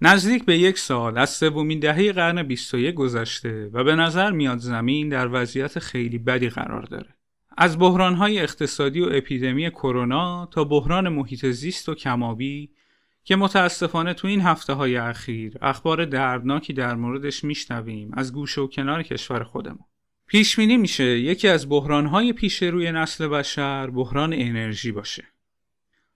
نزدیک به یک سال از سومین دهه قرن 21 گذشته و به نظر میاد زمین در وضعیت خیلی بدی قرار داره. از بحرانهای اقتصادی و اپیدمی کرونا تا بحران محیط زیست و کمابی که متاسفانه تو این هفته های اخیر اخبار دردناکی در موردش میشنویم از گوشه و کنار کشور خودمون. پیش میشه یکی از بحرانهای پیش روی نسل بشر بحران انرژی باشه.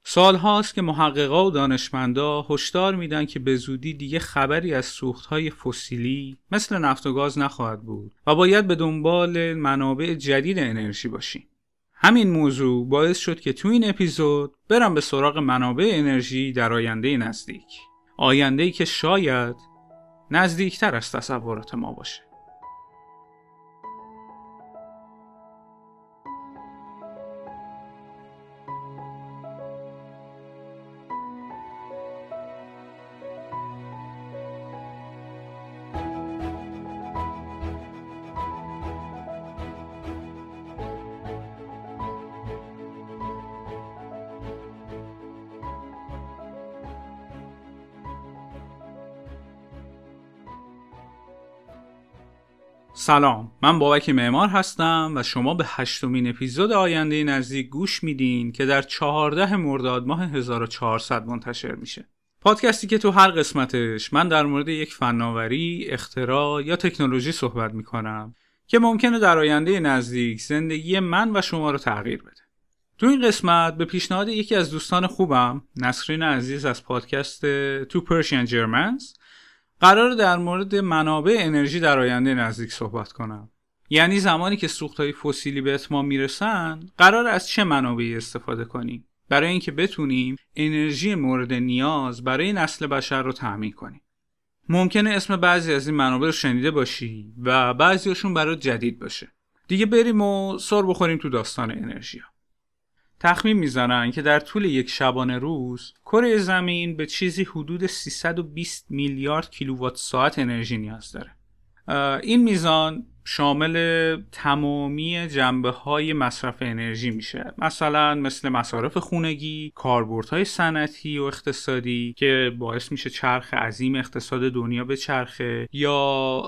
سال هاست که محققا و دانشمندا هشدار میدن که به زودی دیگه خبری از سوختهای فسیلی مثل نفت و گاز نخواهد بود و باید به دنبال منابع جدید انرژی باشیم. همین موضوع باعث شد که تو این اپیزود برم به سراغ منابع انرژی در آینده نزدیک. آینده که شاید نزدیکتر از تصورات ما باشه. سلام من بابک معمار هستم و شما به هشتمین اپیزود آینده نزدیک گوش میدین که در چهارده مرداد ماه 1400 منتشر میشه. پادکستی که تو هر قسمتش من در مورد یک فناوری، اختراع یا تکنولوژی صحبت می‌کنم که ممکنه در آینده نزدیک زندگی من و شما رو تغییر بده. تو این قسمت به پیشنهاد یکی از دوستان خوبم نسرین عزیز از پادکست تو پرشین جرمنز قرار در مورد منابع انرژی در آینده نزدیک صحبت کنم. یعنی زمانی که سوختهای فسیلی به اتمام می‌رسن قرار از چه منابعی استفاده کنیم؟ برای اینکه بتونیم انرژی مورد نیاز برای نسل بشر رو تأمین کنیم. ممکنه اسم بعضی از این منابع رو شنیده باشی و بعضیاشون برای جدید باشه. دیگه بریم و سر بخوریم تو داستان انرژی ها. تخمین می‌زنن که در طول یک شبانه روز کره زمین به چیزی حدود 320 میلیارد کیلووات ساعت انرژی نیاز داره. این میزان شامل تمامی جنبه های مصرف انرژی میشه. مثلا مثل مصارف خونگی کاربردهای صنعتی و اقتصادی که باعث میشه چرخ عظیم اقتصاد دنیا به چرخه یا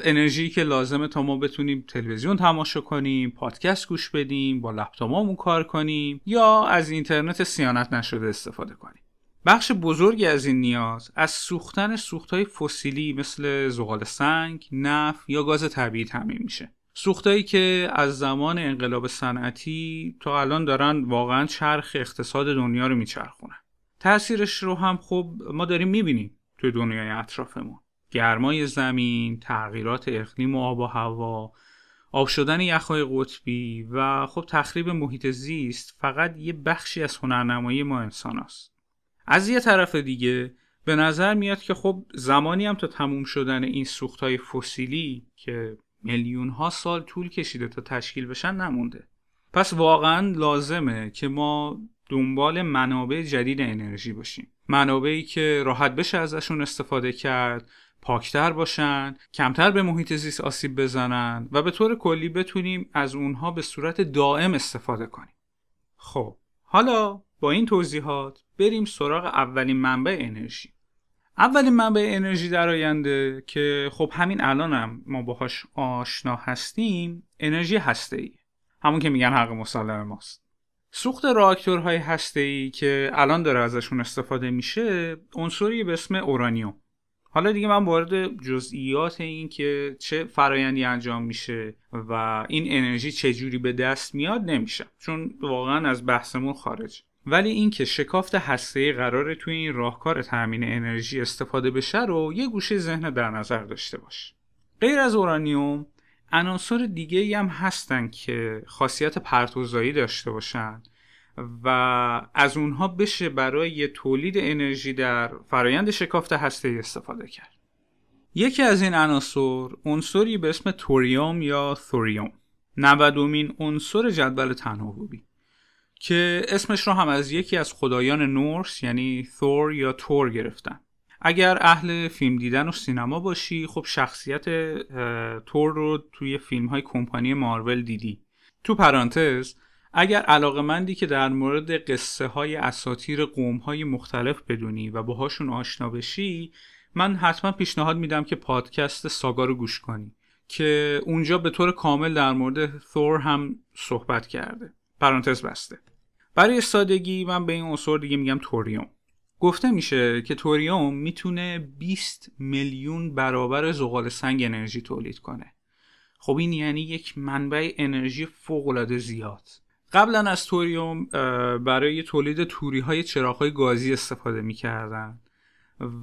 انرژی که لازمه تا ما بتونیم تلویزیون تماشا کنیم پادکست گوش بدیم با لپتاپمون کار کنیم یا از اینترنت سیانت نشده استفاده کنیم. بخش بزرگی از این نیاز از سوختن سوختهای فسیلی مثل زغال سنگ، نفت یا گاز طبیعی تامین میشه. سوختهایی که از زمان انقلاب صنعتی تا الان دارن واقعا چرخ اقتصاد دنیا رو میچرخونن. تاثیرش رو هم خب ما داریم می‌بینیم توی دنیای اطرافمون. گرمای زمین، تغییرات اقلیم و آب و هوا، آب شدن یخهای قطبی و خب تخریب محیط زیست فقط یه بخشی از هنرنمایی ما انسان است. از یه طرف دیگه به نظر میاد که خب زمانی هم تا تموم شدن این سوخت های فسیلی که میلیون ها سال طول کشیده تا تشکیل بشن نمونده. پس واقعا لازمه که ما دنبال منابع جدید انرژی باشیم. منابعی که راحت بشه ازشون استفاده کرد پاکتر باشن کمتر به محیط زیست آسیب بزنن و به طور کلی بتونیم از اونها به صورت دائم استفاده کنیم. خب حالا با این توضیحات بریم سراغ اولین منبع انرژی. اولین منبع انرژی در آینده که خب همین الان هم ما باهاش آشنا هستیم انرژی هسته ای همون که میگن حق مسلم ماست. سوخت راکتورهای هسته ای که الان داره ازشون استفاده میشه عنصری به اسم اورانیوم. حالا دیگه من وارد جزئیات این که چه فرایندی انجام میشه و این انرژی چه جوری به دست میاد نمیشه چون واقعا از بحثمون خارج ولی اینکه شکافت هسته قراره توی این راهکار تامین انرژی استفاده بشه رو یه گوشه ذهن در نظر داشته باش. غیر از اورانیوم عناصر دیگه هم هستن که خاصیت پرتوزایی داشته باشن و از اونها بشه برای تولید انرژی در فرایند شکافت هسته استفاده کرد. یکی از این عناصر عنصری به اسم توریوم یا ثوریوم نودمین عنصر جدول تناوبی. که اسمش رو هم از یکی از خدایان نورس یعنی ثور یا تور گرفتن. اگر اهل فیلم دیدن و سینما باشی خب شخصیت تور رو توی فیلم های کمپانی مارول دیدی. تو پرانتز اگر علاقه مندی که در مورد قصه های اساتیر قوم های مختلف بدونی و باهاشون آشنا بشی من حتما پیشنهاد میدم که پادکست ساگا رو گوش کنی که اونجا به طور کامل در مورد ثور هم صحبت کرده. پرانتز بسته. برای سادگی من به این عنصر دیگه میگم توریوم گفته میشه که توریوم می‌تونه 20 میلیون برابر زغال سنگ انرژی تولید کنه. خب این یعنی یک منبع انرژی فوق العاده زیاد. قبلا از توریوم برای تولید توری های چراغ های گازی استفاده می‌کردن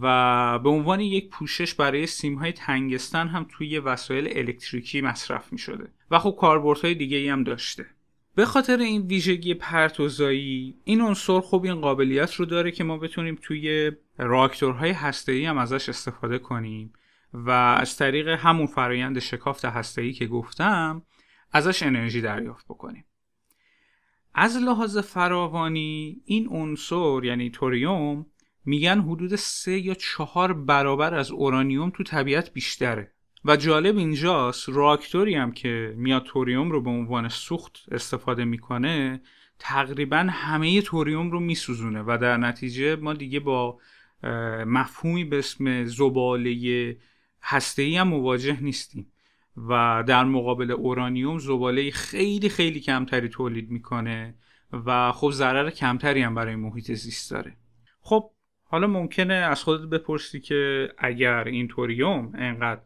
و به عنوان یک پوشش برای سیم های تنگستن هم توی وسایل الکتریکی مصرف می شده و خب کاربردهای دیگه ای هم داشته. به خاطر این ویژگی پرتوزایی این عنصر خوب این قابلیت رو داره که ما بتونیم توی راکتورهای هسته‌ای هم ازش استفاده کنیم و از طریق همون فرایند شکافت هسته‌ای که گفتم ازش انرژی دریافت بکنیم. از لحاظ فراوانی این عنصر یعنی توریوم میگن حدود سه یا چهار برابر از اورانیوم تو طبیعت بیشتره. و جالب اینجاست راکتوری هم که میاد توریوم رو به عنوان سوخت استفاده می‌کنه تقریبا همه توریوم رو میسوزونه و در نتیجه ما دیگه با مفهومی به اسم زباله هسته‌ای هم مواجه نیستیم و در مقابل اورانیوم زباله خیلی خیلی کمتری تولید می‌کنه و خب ضرر کمتری هم برای محیط زیست داره. خب حالا ممکنه از خودت بپرسی که اگر این توریوم انقدر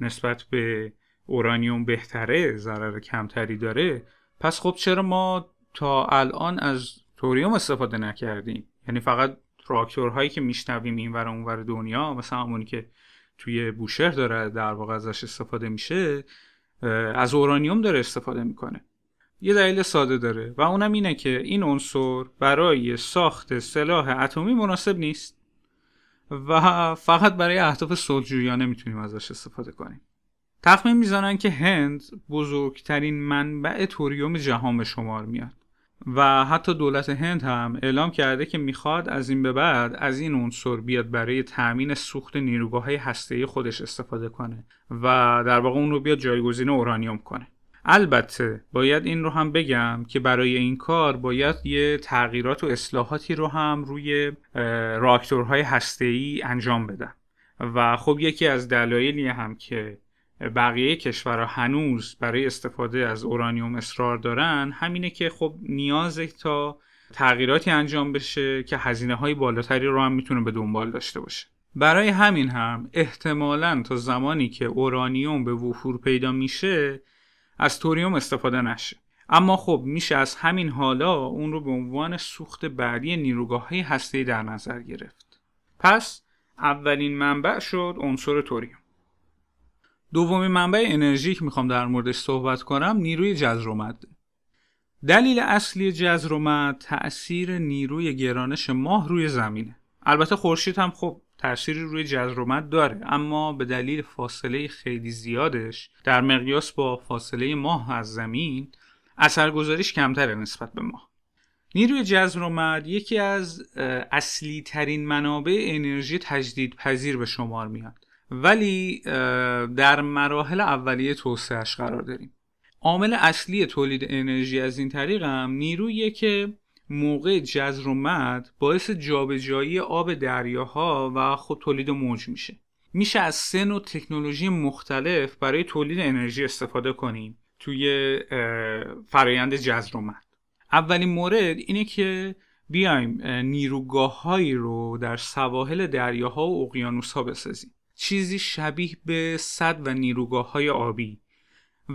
نسبت به اورانیوم بهتره ضرر کمتری داره. پس خب چرا ما تا الان از توریوم استفاده نکردیم؟ یعنی فقط راکتورهایی که میشنویم این ور اونور دنیا مثلا همونی که توی بوشهر داره در واقع ازش استفاده میشه از اورانیوم داره استفاده می‌کنه. یه دلیل ساده داره و اونم اینه که این عنصر برای ساخت سلاح اتمی مناسب نیست. و فقط برای اهداف صلحجویانه می‌تونیم ازش استفاده کنیم. تخمین می‌زنن که هند بزرگترین منبع توریوم جهان به شمار میاد. و حتی دولت هند هم اعلام کرده که می‌خواد از این به بعد از این عنصر بیاد برای تأمین سوخت نیروگاه های هسته خودش استفاده کنه و در واقع اون رو بیاد جایگزین اورانیوم کنه. البته باید این رو هم بگم که برای این کار باید یه تغییرات و اصلاحاتی رو هم روی راکتورهای هسته‌ای انجام بدن و خب یکی از دلایلی هم که بقیه کشورها هنوز برای استفاده از اورانیوم اصرار دارن همینه که خب نیاز تا تغییراتی انجام بشه که هزینه های بالاتری رو هم می‌تونه به دنبال داشته باشه. برای همین هم احتمالا تا زمانی که اورانیوم به وفور پیدا میشه از توریوم استفاده نشه. اما خب میشه از همین حالا اون رو به عنوان سوخت بعدی نیروگاه های هسته در نظر گرفت. پس اولین منبع شد عنصر توریوم. دومین منبع انرژی که می‌خوام در موردش صحبت کنم نیروی جذر و دلیل اصلی جذر و مد تأثیر نیروی گرانش ماه روی زمینه. البته خورشید هم خب تأثیری روی جذر داره اما به دلیل فاصله خیلی زیادش در مقیاس با فاصله ماه از زمین اثرگذاریش کمتره نسبت به ماه. نیروی جذر یکی از اصلی ترین منابع انرژی تجدید پذیر به شمار میاد. ولی در مراحل اولیه توسعهش قرار داریم. عامل اصلی تولید انرژی از این طریق هم نیرویی که موقع جزر و مد باعث جابجایی آب دریاها و خود تولید موج میشه. میشه از سه نوع تکنولوژی مختلف برای تولید انرژی استفاده کنیم توی فرایند جزر و مد. اولین مورد اینه که بیایم نیروگاه هایی رو در سواحل دریاها و اقیانوس ها بسازیم. چیزی شبیه به صد و نیروگاه های آبی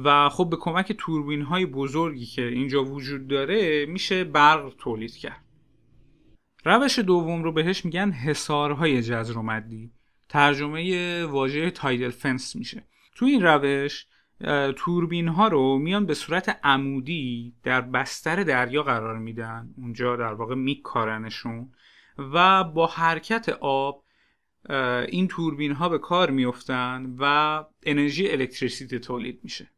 و خب به کمک توربین های بزرگی که اینجا وجود داره میشه برق تولید کرد. روش دوم رو بهش میگن حسارهای جزر و مدی ترجمه واژه تایدل فنس میشه. تو این روش توربین ها رو میان به صورت عمودی در بستر دریا قرار میدن. اونجا در واقع میکارنشون و با حرکت آب این توربین ها به کار میفتن و انرژی الکتریسیته تولید میشه.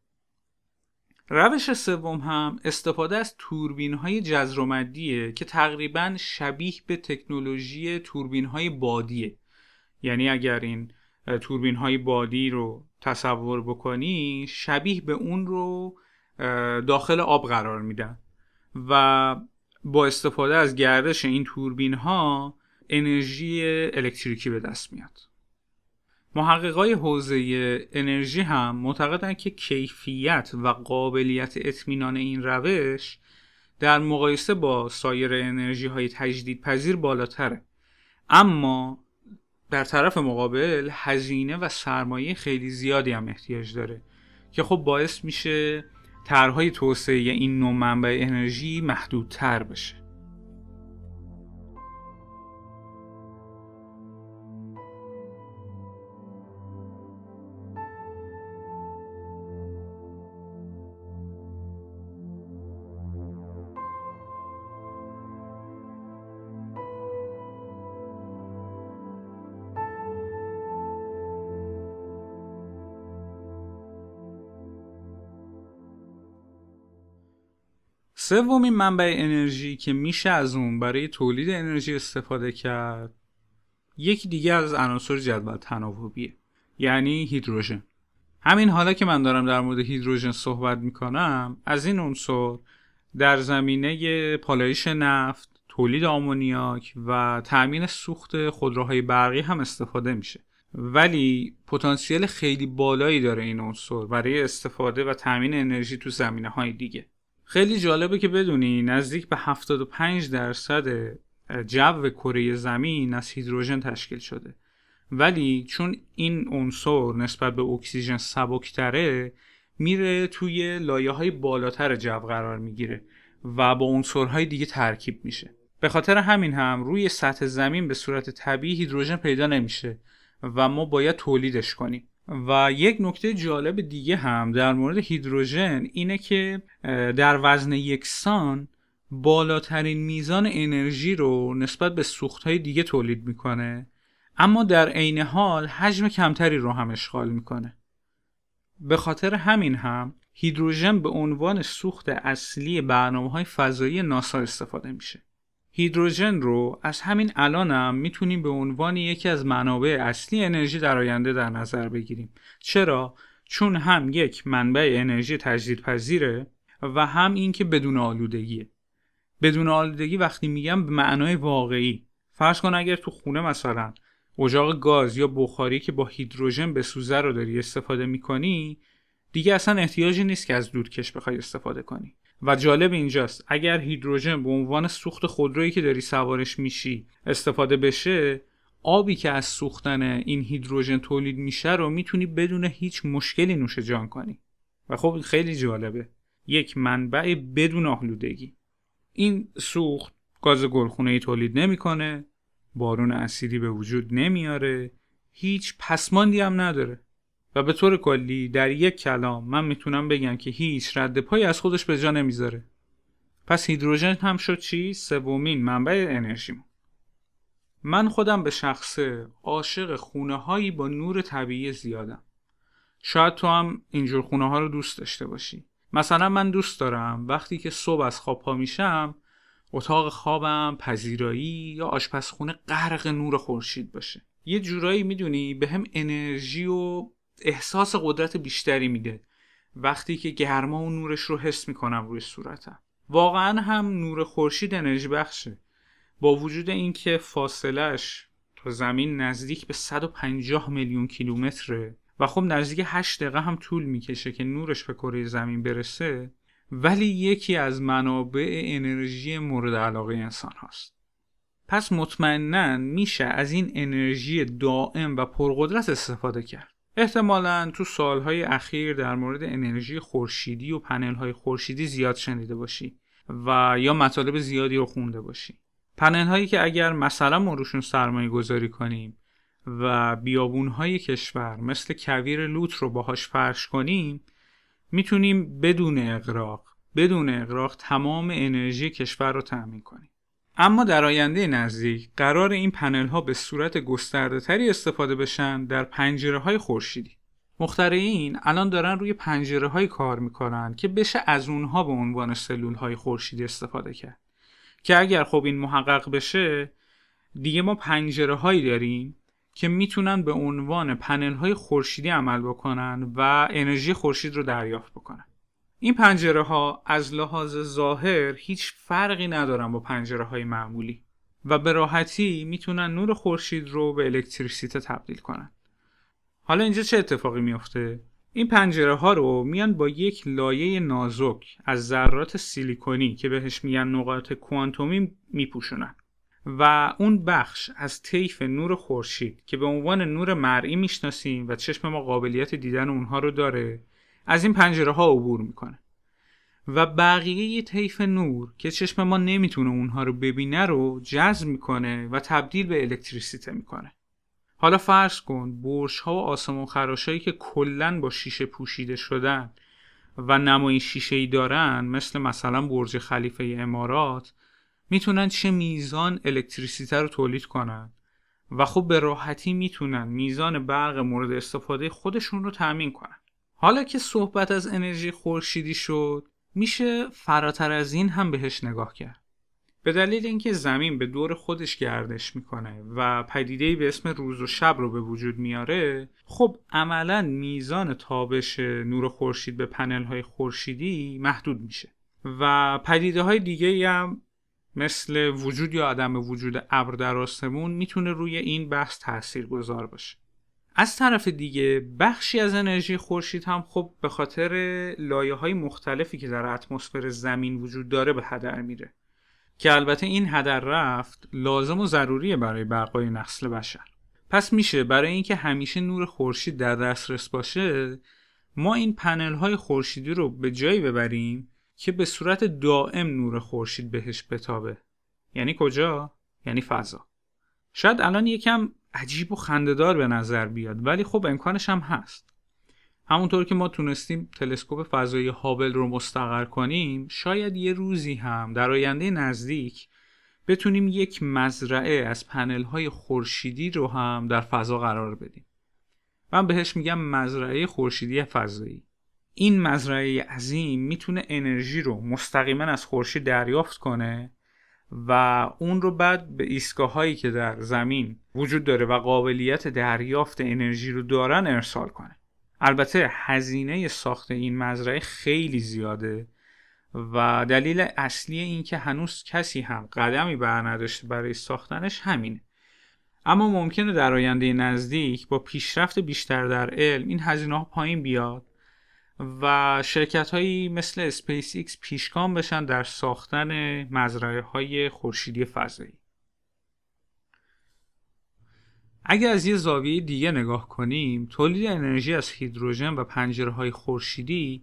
روش سوم هم استفاده از توربین های جزرومدیه که تقریبا شبیه به تکنولوژی توربین های بادیه. یعنی اگر این توربین های بادی رو تصور بکنی شبیه به اون رو داخل آب قرار میدن و با استفاده از گردش این توربین ها انرژی الکتریکی به دست میاد. محققای حوزه انرژی هم معتقدند که کیفیت و قابلیت اطمینان این روش در مقایسه با سایر انرژی های تجدید پذیر بالاتره. اما در طرف مقابل هزینه و سرمایه خیلی زیادی هم احتیاج داره که خب باعث میشه طرحهای توسعه این نوع منبع انرژی محدودتر بشه. سومین منبع انرژی که میشه از اون برای تولید انرژی استفاده کرد یکی دیگه از عناصر جدول تناوبیه یعنی هیدروژن. همین حالا که من دارم در مورد هیدروژن صحبت می‌کنم از این عنصر در زمینه پالایش نفت تولید آمونیاک و تأمین سوخت خودروهای برقی هم استفاده میشه. ولی پتانسیل خیلی بالایی داره این عنصر برای استفاده و تأمین انرژی تو زمینه های دیگه. خیلی جالبه که بدونی نزدیک به 75 درصد جو کره زمین از هیدروژن تشکیل شده. ولی چون این عنصر نسبت به اکسیژن سبکتره میره توی لایه های بالاتر جو قرار می‌گیره و با عنصرهای دیگه ترکیب میشه. به خاطر همین هم روی سطح زمین به صورت طبیعی هیدروژن پیدا نمیشه و ما باید تولیدش کنیم. و یک نکته جالب دیگه هم در مورد هیدروژن اینه که در وزن یکسان بالاترین میزان انرژی رو نسبت به سوختهای دیگه تولید می‌کنه. اما در عین حال حجم کمتری رو هم اشغال می‌کنه. به خاطر همین هم هیدروژن به عنوان سوخت اصلی برنامه های فضایی ناسا استفاده میشه. هیدروژن رو از همین الانم می‌تونیم به عنوان یکی از منابع اصلی انرژی در آینده در نظر بگیریم. چرا؟ چون هم یک منبع انرژی تجدیدپذیره و هم اینکه بدون آلودگیه. بدون آلودگی وقتی میگم به معنای واقعی فرض کن اگر تو خونه مثلا اجاق گاز یا بخاری که با هیدروژن به سوزه رو داری استفاده می‌کنی دیگه اصلا احتیاجی نیست که از دودکش بخوای استفاده کنی. و جالب اینجاست اگر هیدروژن به عنوان سوخت خودرویی که داری سوارش میشی استفاده بشه آبی که از سوختن این هیدروژن تولید میشه رو می‌تونی بدون هیچ مشکلی نوش جان کنی. و خب خیلی جالبه. یک منبع بدون آلودگی. این سوخت گاز گلخونه ای تولید نمی‌کنه بارون اسیدی به وجود نمیاره هیچ پسماندی هم نداره. و به طور کلی در یک کلام من می‌تونم بگم که هیچ رد پایی از خودش به جا نمی‌ذاره. پس هیدروژن هم شد چی؟ سومین منبع انرژیمون من خودم به شخصه عاشق خونه هایی با نور طبیعی زیادم. شاید تو هم اینجور خونه ها رو دوست داشته باشی. مثلا من دوست دارم وقتی که صبح از خواب پا میشم اتاق خوابم پذیرایی یا آشپزخونه غرق نور خورشید باشه. یه جورایی می‌دونی به هم انرژی و احساس قدرت بیشتری میده. وقتی که گرما و نورش رو حس می‌کنم روی صورتم. واقعا هم نور خورشید انرژی بخشه. با وجود اینکه فاصلش تا زمین نزدیک به 150 میلیون کیلومتره و خب نزدیک 8 دقیقه هم طول می‌کشه که نورش به کره زمین برسه ولی یکی از منابع انرژی مورد علاقه انسان هاست. پس مطمئنا میشه از این انرژی دائم و پرقدرت استفاده کرد. احتمالا تو سالهای اخیر در مورد انرژی خورشیدی و پنل های خورشیدی زیاد شنیده باشی و یا مطالب زیادی رو خونده باشی. پنل هایی که اگر مثلا ما روشون سرمایه گذاری کنیم و بیابون های کشور مثل کویر لوت رو باهاش فرش کنیم می‌تونیم بدون اقراق بدون اقراق تمام انرژی کشور رو تأمین کنیم. اما در آینده نزدیک قرار این پنل ها به صورت گسترده تری استفاده بشن در پنجره های خورشیدی مخترعین الان دارن روی پنجره های کار می‌کنن که بشه از اونها به عنوان سلول های خورشیدی استفاده کرد. که اگر خب این محقق بشه دیگه ما پنجره هایی داریم که می‌تونن به عنوان پنل های خورشیدی عمل بکنن و انرژی خورشید رو دریافت بکنن. این پنجره ها از لحاظ ظاهر هیچ فرقی ندارن با پنجره های معمولی و به راحتی می‌تونن نور خورشید رو به الکتریسیته تبدیل کنن. حالا اینجا چه اتفاقی میافته؟ این پنجره ها رو میان با یک لایه نازک از ذرات سیلیکونی که بهش میگن نقاط کوانتومی میپوشونن و اون بخش از طیف نور خورشید که به عنوان نور مرئی می‌شناسیم و چشم ما قابلیت دیدن اونها رو داره از این پنجره ها عبور می‌کنه. و بقیه طیف نور که چشم ما نمی‌تونه اونها رو ببینه رو جذب می‌کنه و تبدیل به الکتریسیته می‌کنه. حالا فرض کن برش ها و آسمون خراشایی که کلا با شیشه پوشیده شدن و نمای شیشه ای دارن مثل مثلا برج خلیفه امارات می‌تونن چه میزان الکتریسیته رو تولید کنن و خب به راحتی می‌تونن میزان برق مورد استفاده خودشون رو تأمین کنن. حالا که صحبت از انرژی خورشیدی شد میشه فراتر از این هم بهش نگاه کرد. به دلیل اینکه زمین به دور خودش گردش می‌کنه و پدیده‌ای به اسم روز و شب رو به وجود میاره خب عملا میزان تابش نور خورشید به پنل های خورشیدی محدود میشه. و پدیده های دیگه هم مثل وجود یا عدم وجود ابر در آسمون می‌تونه روی این بحث تأثیر گذار باشه. از طرف دیگه بخشی از انرژی خورشید هم خب به خاطر لایه های مختلفی که در اتمسفر زمین وجود داره به هدر میره. که البته این هدر رفت لازم و ضروریه برای بقای نسل بشر. پس میشه برای اینکه همیشه نور خورشید در دسترس باشه ما این پنل های خورشیدی رو به جایی ببریم که به صورت دائم نور خورشید بهش بتابه. یعنی کجا؟ یعنی فضا. شاید الان یکم عجیب و خندهدار به نظر بیاد ولی خب امکانش هم هست. همونطور که ما تونستیم تلسکوپ فضایی هابل رو مستقر کنیم شاید یه روزی هم در آینده نزدیک بتونیم یک مزرعه از پنل های خورشیدی رو هم در فضا قرار بدیم. من بهش میگم مزرعه خورشیدی فضایی. این مزرعه عظیم می‌تونه انرژی رو مستقیما از خورشید دریافت کنه و اون رو بعد به ایستگاه هایی که در زمین وجود داره و قابلیت دریافت انرژی رو دارن ارسال کنه. البته هزینه ساخت این مزرعه خیلی زیاده و دلیل اصلی این که هنوز کسی هم قدمی بر نداشته برای ساختنش همینه. اما ممکنه در آینده نزدیک با پیشرفت بیشتر در علم این هزینه ها پایین بیاد. و شرکت هایی مثل اسپیس ایکس پیشگام بشن در ساختن مزرعه های خورشیدی فضایی. اگر از یه زاویه دیگه نگاه کنیم تولید انرژی از هیدروژن و پنجره های خورشیدی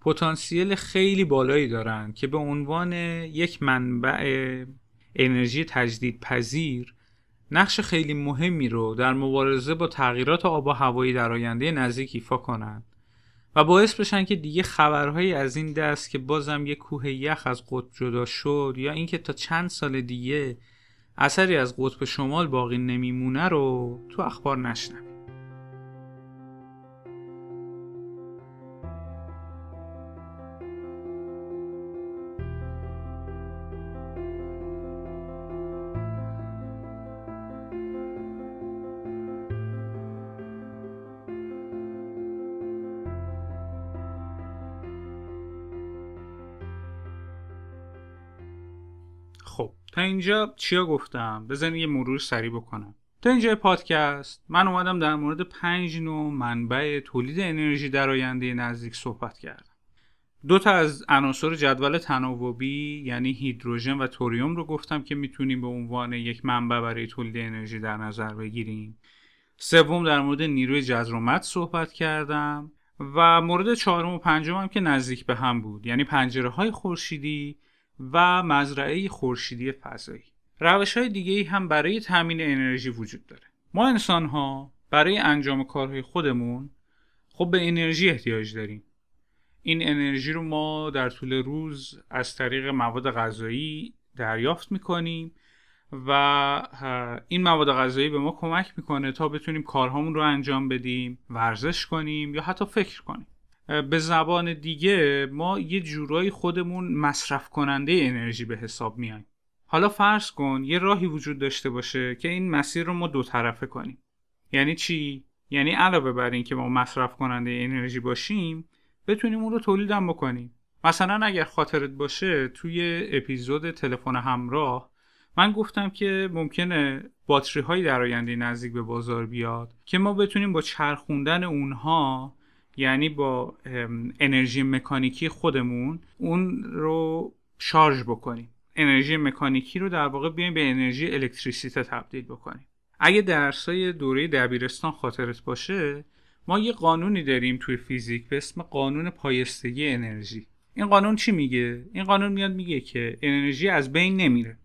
پتانسیل خیلی بالایی دارند که به عنوان یک منبع انرژی تجدید پذیر نقش خیلی مهمی رو در مبارزه با تغییرات آب و هوایی در آینده نزدیک ایفا کنند و باعث بشن که دیگه خبرهایی از این دست که بازم یه کوه یخ از قطب جدا شد یا اینکه تا چند سال دیگه اثری از قطب شمال باقی نمیمونه رو تو اخبار نشنویم اینجا چیا گفتم؟ بزن یه مرور سریع بکنم. تا اینجا پادکست من اومدم در مورد پنج نوع منبع تولید انرژی در آینده نزدیک صحبت کردم. دو تا از عناصر جدول تناوبی یعنی هیدروژن و توریوم رو گفتم که می‌تونیم به عنوان یک منبع برای تولید انرژی در نظر بگیریم. سوم در مورد نیروی جذر صحبت کردم و مورد چهارم و پنجم هم که نزدیک به هم بود یعنی پنجره های خورشیدی و مزرعه خورشیدی فضایی. روش های دیگه هم برای تامین انرژی وجود داره. ما انسان ها برای انجام کارهای خودمون خب به انرژی احتیاج داریم. این انرژی رو ما در طول روز از طریق مواد غذایی دریافت می‌کنیم و این مواد غذایی به ما کمک می‌کنه تا بتونیم کارهامون رو انجام بدیم ورزش کنیم یا حتی فکر کنیم. به زبان دیگه ما یه جورایی خودمون مصرف کننده انرژی به حساب میایم. حالا فرض کن یه راهی وجود داشته باشه که این مسیر رو ما دو طرفه کنیم. یعنی چی؟ یعنی علاوه بر اینکه ما مصرف کننده انرژی باشیم بتونیم اون رو تولیدم بکنیم. مثلا اگر خاطرت باشه توی اپیزود تلفن همراه من گفتم که ممکنه باتری های در آینده نزدیک به بازار بیاد که ما بتونیم با چرخوندن اونها یعنی با انرژی مکانیکی خودمون اون رو شارژ بکنیم. انرژی مکانیکی رو در واقع بیایم به انرژی الکتریسیته تبدیل بکنیم. اگه درسای دوره دبیرستان خاطرت باشه ما یه قانونی داریم توی فیزیک به اسم قانون پایستگی انرژی. این قانون چی میگه؟ این قانون میاد میگه که انرژی از بین نمیره.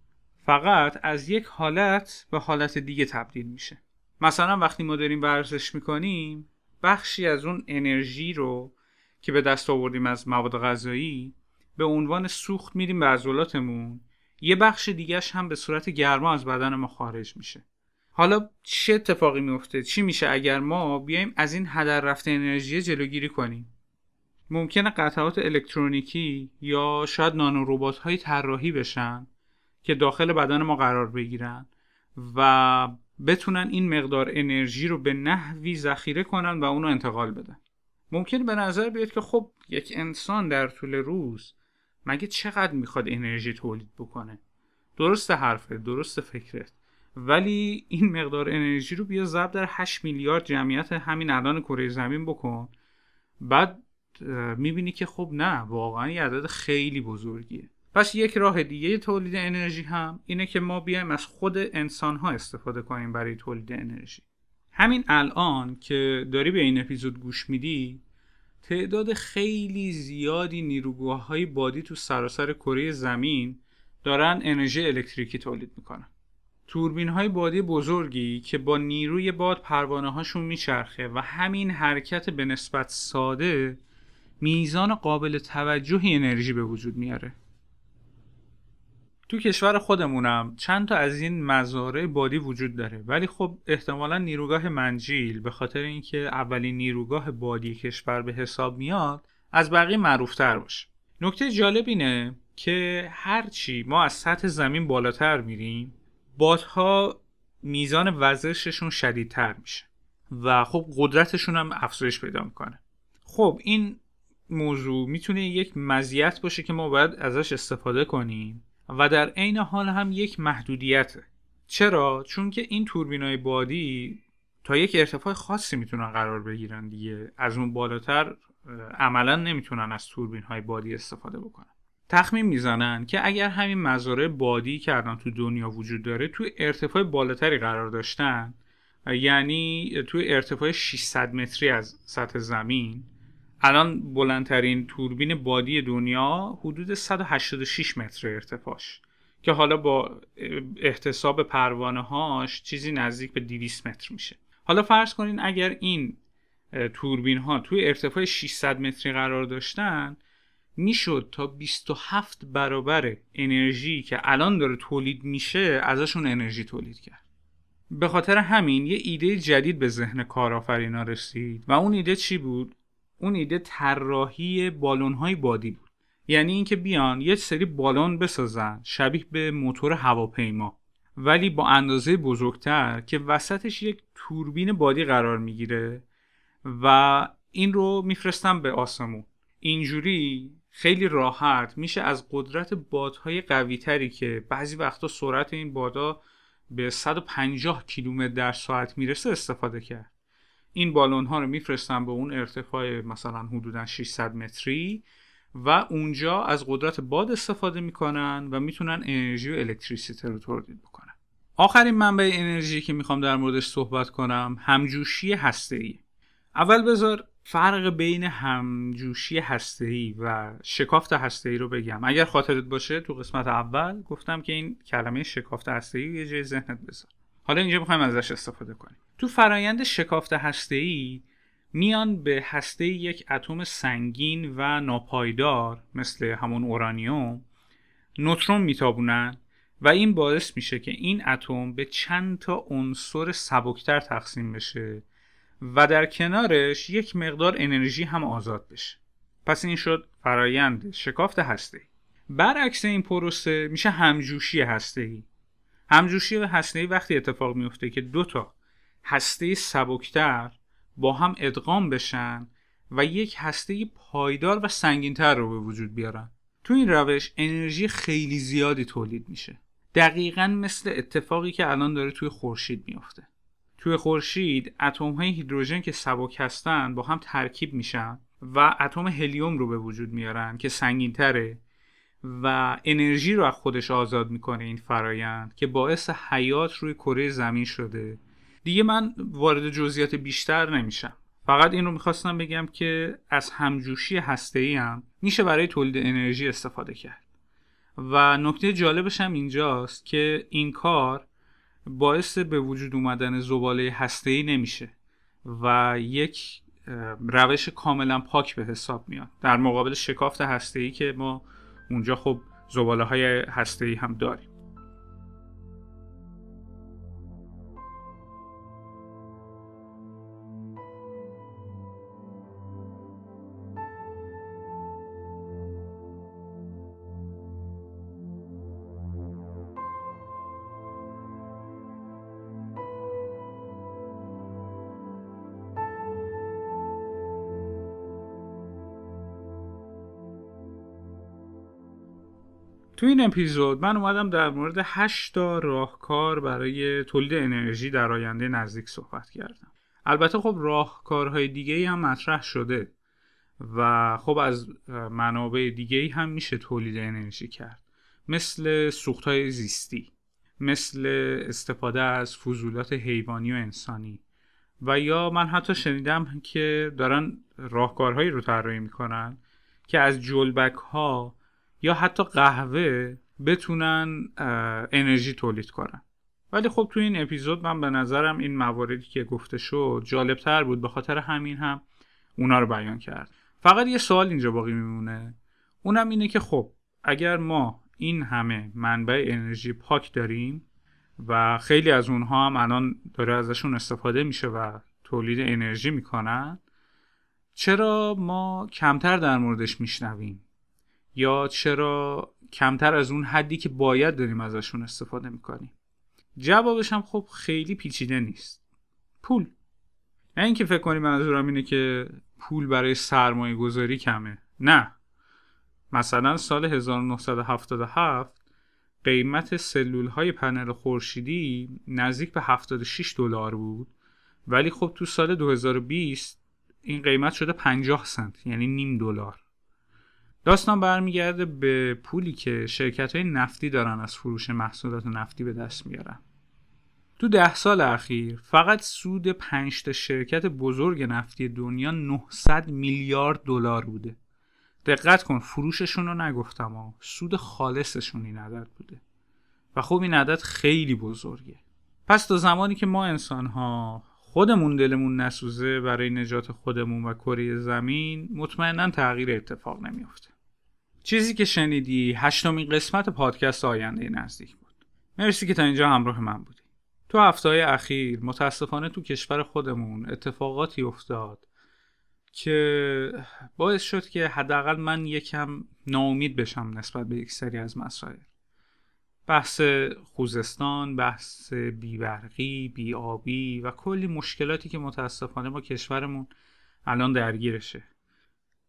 فقط از یک حالت به حالت دیگه تبدیل میشه. مثلا وقتی ما داریم ورزش می‌کنیم بخشی از اون انرژی رو که به دست آوردیم از مواد غذایی به عنوان سوخت میدیم به عضلاتمون. یه بخش دیگهش هم به صورت گرما از بدن ما خارج میشه. حالا چه اتفاقی میفته چی میشه اگر ما بیایم از این هدر رفته انرژی جلوگیری کنیم؟ ممکنه قطعات الکترونیکی یا شاید نانو ربات های طراحی بشن که داخل بدن ما قرار بگیرن و بتونن این مقدار انرژی رو به نحوی ذخیره کنن و اونو انتقال بدن. ممکن به نظر بیاد که خب یک انسان در طول روز مگه چقدر می‌خواد انرژی تولید بکنه؟ درست حرفه درست فکرت ولی این مقدار انرژی رو بیا ضرب در 8 میلیارد جمعیت همین الان کره زمین بکن. بعد می‌بینی که خب نه واقعا یه عدد خیلی بزرگیه. پس یک راه دیگه تولید انرژی هم اینه که ما بیایم از خود انسان ها استفاده کنیم برای تولید انرژی. همین الان که داری به این اپیزود گوش میدی تعداد خیلی زیادی نیروگاه های بادی تو سراسر کره زمین دارن انرژی الکتریکی تولید می‌کنن. توربین های بادی بزرگی که با نیروی باد پروانه هاشون میچرخه و همین حرکت به نسبت ساده میزان قابل توجهی انرژی به وجود میاره. تو کشور خودمونم چند تا از این مزارع بادی وجود داره. ولی خب احتمالا نیروگاه منجیل به خاطر اینکه اولین نیروگاه بادی کشور به حساب میاد از بقیه معروفتر باشه. نکته جالب اینه که هرچی ما از سطح زمین بالاتر میریم بادها میزان وزششون شدیدتر میشه و خب قدرتشون هم افزایش پیدا می‌کنه. خب این موضوع می‌تونه یک مزیت باشه که ما باید ازش استفاده کنیم. و در عین حال هم یک محدودیته. چرا؟ چون که این توربینای بادی تا یک ارتفاع خاصی می‌تونن قرار بگیرن دیگه. از اون بالاتر عملا نمی‌تونن از توربین های بادی استفاده بکنن. تخمین می‌زنن که اگر همین مزارع بادی الان تو دنیا وجود داره تو ارتفاع بالاتری قرار داشتن یعنی تو ارتفاع 600 متری از سطح زمین الان بلندترین توربین بادی دنیا حدود 186 متر ارتفاعش که حالا با احتساب پروانه هاش چیزی نزدیک به 200 متر میشه. حالا فرض کنین اگر این توربین ها توی ارتفاع 600 متری قرار داشتن می‌شد تا 27 برابر انرژی که الان داره تولید میشه ازشون انرژی تولید کرد. به خاطر همین یه ایده جدید به ذهن کارآفرینا رسید. و اون ایده چی بود؟ اون ایده طراحی بالون های بادی بود. یعنی اینکه بیان یه سری بالون بسازن شبیه به موتور هواپیما ولی با اندازه بزرگتر که وسطش یک توربین بادی قرار می‌گیره و این رو میفرستن به آسمون. اینجوری خیلی راحت میشه از قدرت بادهای قوی تری که بعضی وقتا سرعت این بادا به 150 کیلومتر در ساعت می‌رسه استفاده کرد. این بالون ها رو میفرستن به اون ارتفاع مثلا حدودا 600 متری و اونجا از قدرت باد استفاده می‌کنن و می‌تونن انرژی و الکتریسیته رو تولید بکنن. آخرین منبع انرژی که می‌خوام در موردش صحبت کنم همجوشی هسته اول بذار فرق بین همجوشی هسته‌ای و شکافت هسته‌ای رو بگم. اگر خاطرت باشه تو قسمت اول گفتم که این کلمه شکافت هسته‌ای یه جای ذهنت بذار. حالا اینجا می‌خوایم ازش استفاده کنیم. تو فرایند شکافت هسته‌ای میان به هسته یک اتم سنگین و ناپایدار مثل همون اورانیوم نوترون میتابونن و این باعث میشه که این اتم به چند تا عنصر سبکتر تقسیم بشه و در کنارش یک مقدار انرژی هم آزاد بشه. پس این شد فرایند شکافت هسته برعکس این پروسه میشه همجوشی هسته ای همجوشی هسته ای وقتی اتفاق میفته که دو تا هسته سبکتر با هم ادغام بشن و یک هسته پایدار و سنگینتر رو به وجود بیارن. تو این روش انرژی خیلی زیادی تولید میشه. دقیقا مثل اتفاقی که الان داره توی خورشید میافته. توی خورشید اتم های هیدروژن که سبک هستن با هم ترکیب میشن و اتم هلیوم رو به وجود میارن که سنگینتره. و انرژی رو از خودش آزاد می‌کنه این فرایند که باعث حیات روی کره زمین شده. دیگه من وارد جزئیات بیشتر نمیشم. فقط این رو می‌خواستم بگم که از همجوشی هسته هم میشه برای تولید انرژی استفاده کرد. و نکته جالبش هم اینجاست که این کار باعث به وجود اومدن زباله هسته ای نمیشه و یک روش کاملا پاک به حساب میاد. در مقابل شکافت هسته ای که ما اونجا خب زباله های هسته هم داریم. تو این اپیزود من اومدم در مورد 8 تا راهکار برای تولید انرژی در آینده نزدیک صحبت کردم. البته خب راهکارهای دیگه هم مطرح شده و خب از منابع دیگه هم میشه تولید انرژی کرد. مثل سوختهای زیستی مثل استفاده از فضولات حیوانی و انسانی و یا من حتی شنیدم که دارن راهکارهایی رو طراحی می‌کنن که از جلبک ها یا حتی قهوه بتونن انرژی تولید کنن. ولی خب تو این اپیزود من به نظرم این مواردی که گفته شد جالبتر بود به خاطر همین هم اونا رو بیان کرد. فقط یه سوال اینجا باقی میمونه. اونم اینه که خب اگر ما این همه منبع انرژی پاک داریم و خیلی از اونها هم الان داره ازشون استفاده میشه و تولید انرژی می‌کنن چرا ما کمتر در موردش میشنویم؟ یا چرا کمتر از اون حدی که باید داریم ازشون استفاده می‌کنیم؟ جوابش هم خب خیلی پیچیده نیست. پول. نه اینکه فکر کنیم منظورم اینه که پول برای سرمایه گذاری کمه. نه. مثلا سال 1977 قیمت سلول های پنل خورشیدی نزدیک به 76 دلار بود. ولی خب تو سال 2020 این قیمت شده 50 سنت یعنی نیم دلار. داستان برمیگرده به پولی که شرکت های نفتی دارن از فروش محصولات نفتی به دست میارن. تو ده سال اخیر فقط سود 5 تا شرکت بزرگ نفتی دنیا 900 میلیارد دلار بوده. دقت کن فروششون رو نگفتم ها سود خالصشون این عدد بوده. و خب این عدد خیلی بزرگه. پس تا زمانی که ما انسان ها خودمون دلمون نسوزه برای نجات خودمون و کره زمین مطمئنا تغییر اتفاق نمیافته. چیزی که شنیدی هشتمین قسمت پادکست آینده نزدیک بود. مرسی که تا اینجا همراه من بودی. تو هفته اخیر متاسفانه تو کشور خودمون اتفاقاتی افتاد که باعث شد که حداقل من یکم ناامید بشم نسبت به یک سری از مسائل. بحث خوزستان، بحث بیبرقی، بیابی و کلی مشکلاتی که متاسفانه با کشورمون الان درگیرشه.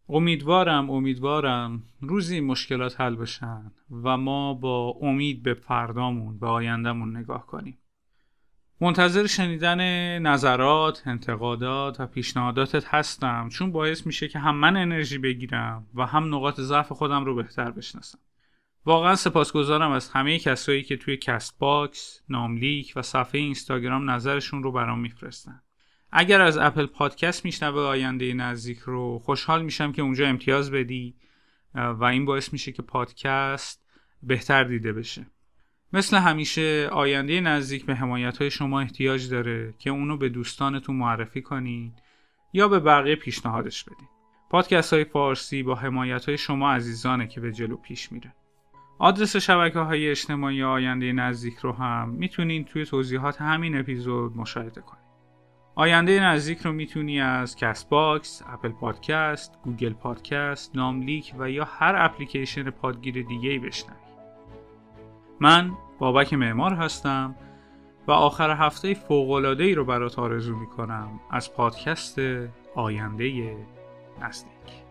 امیدوارم امیدوارم روزی مشکلات حل بشن و ما با امید به فردامون به آیندهمون نگاه کنیم منتظر شنیدن نظرات، انتقادات و پیشنهاداتت هستم چون باعث میشه که هم من انرژی بگیرم و هم نقاط ضعف خودم رو بهتر بشناسم. واقعا سپاسگزارم از همه کسایی که توی کست باکس، ناملیک و صفحه اینستاگرام نظرشون رو برام میفرستن. اگر از اپل پادکست میشنوه آینده نزدیک رو خوشحال میشم که اونجا امتیاز بدی و این باعث میشه که پادکست بهتر دیده بشه. مثل همیشه آینده نزدیک به حمایت های شما احتیاج داره که اونو به دوستانتون معرفی کنین یا به بقیه پیشنهادش بدین. پادکست های فارسی با حمایت های شما عزیزانه که به جلو پیش میره. آدرس شبکه های اجتماعی آینده نزدیک رو هم می‌تونین توی توضیحات همین اپیزود مشاهده کنید آینده نزدیک رو می‌تونی از کست باکس، اپل پادکست، گوگل پادکست، ناملیک و یا هر اپلیکیشن پادگیر دیگه ای بشنوی. من بابک معمار هستم و آخر هفته فوق‌العاده ای رو برات آرزو می‌کنم از پادکست آینده نزدیک